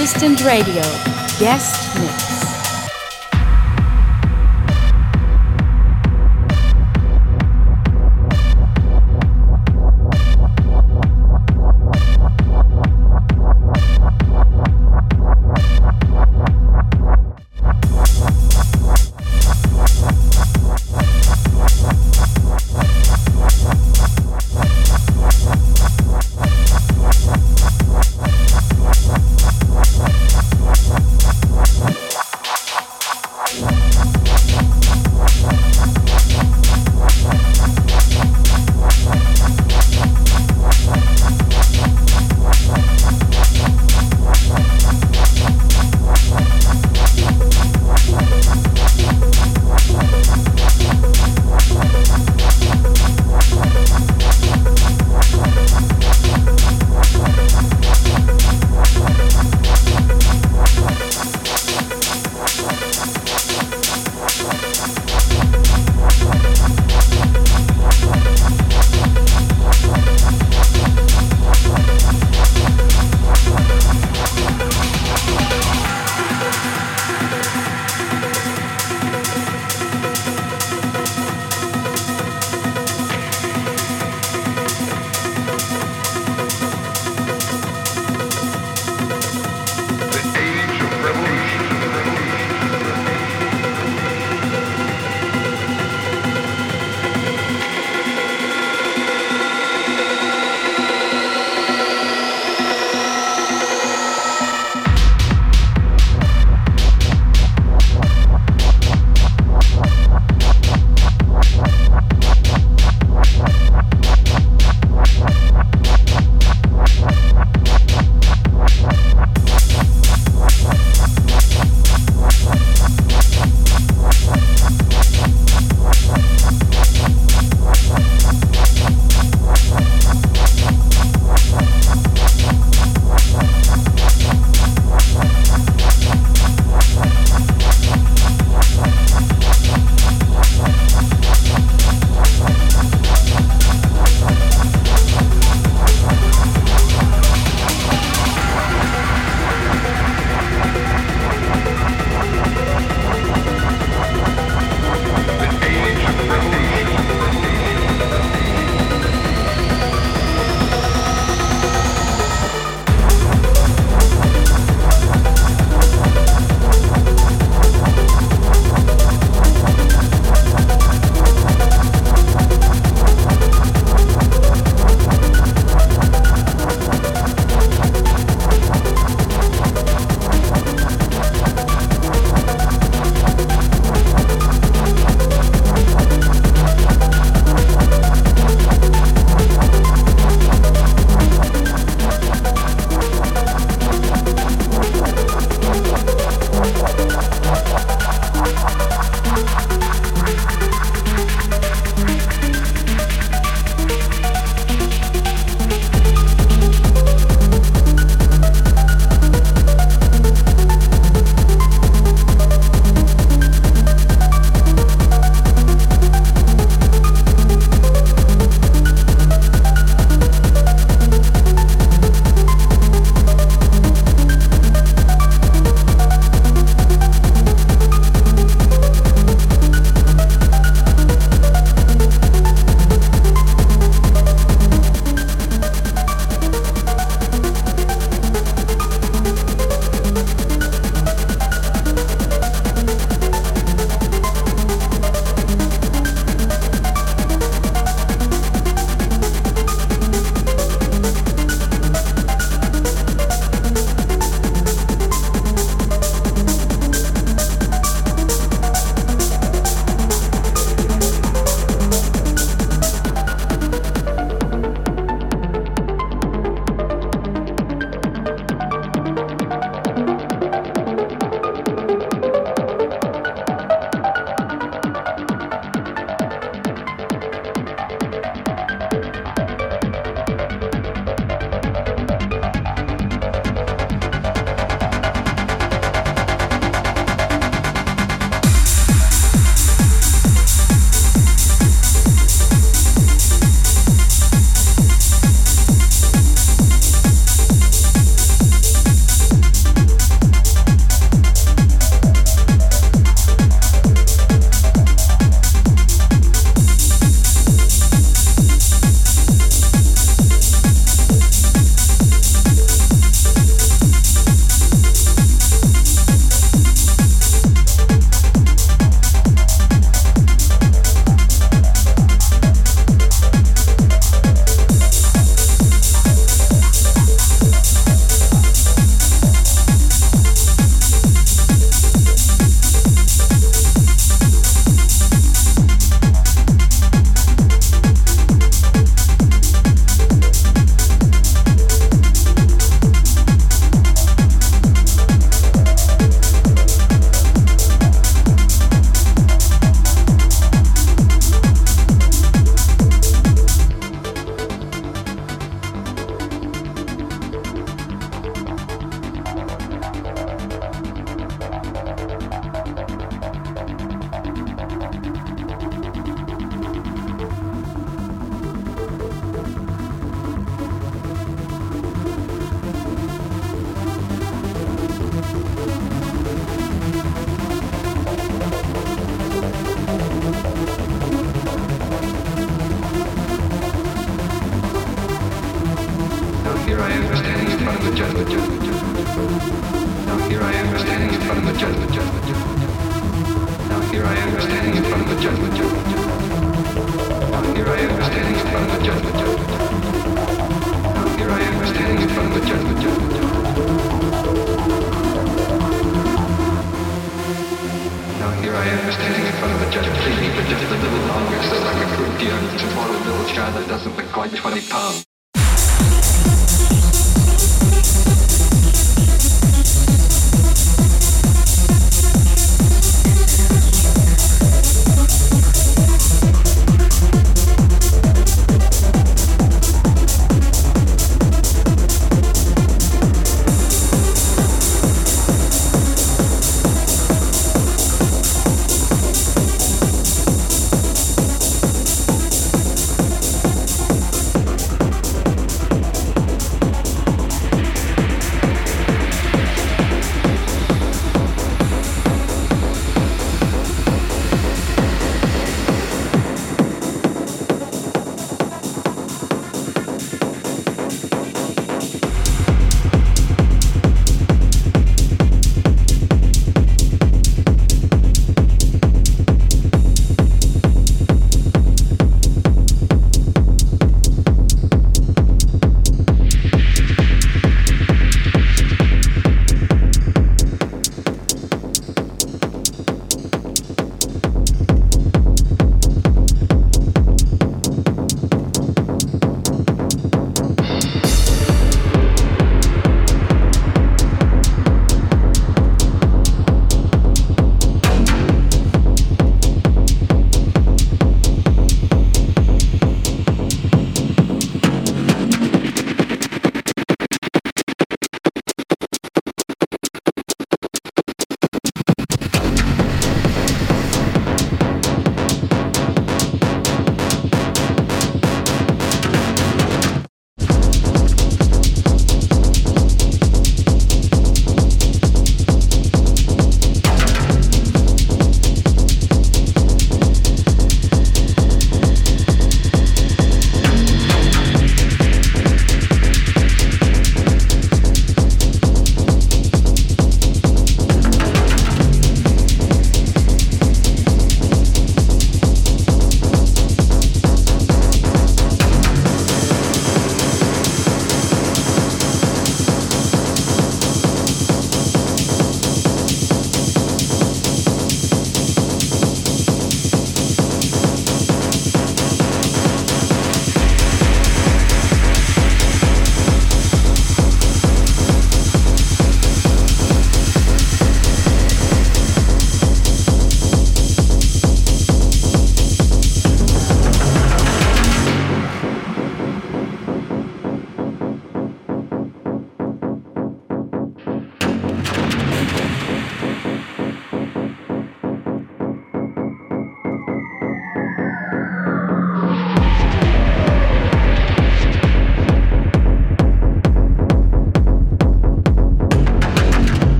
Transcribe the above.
Consistent Radio, guest mix.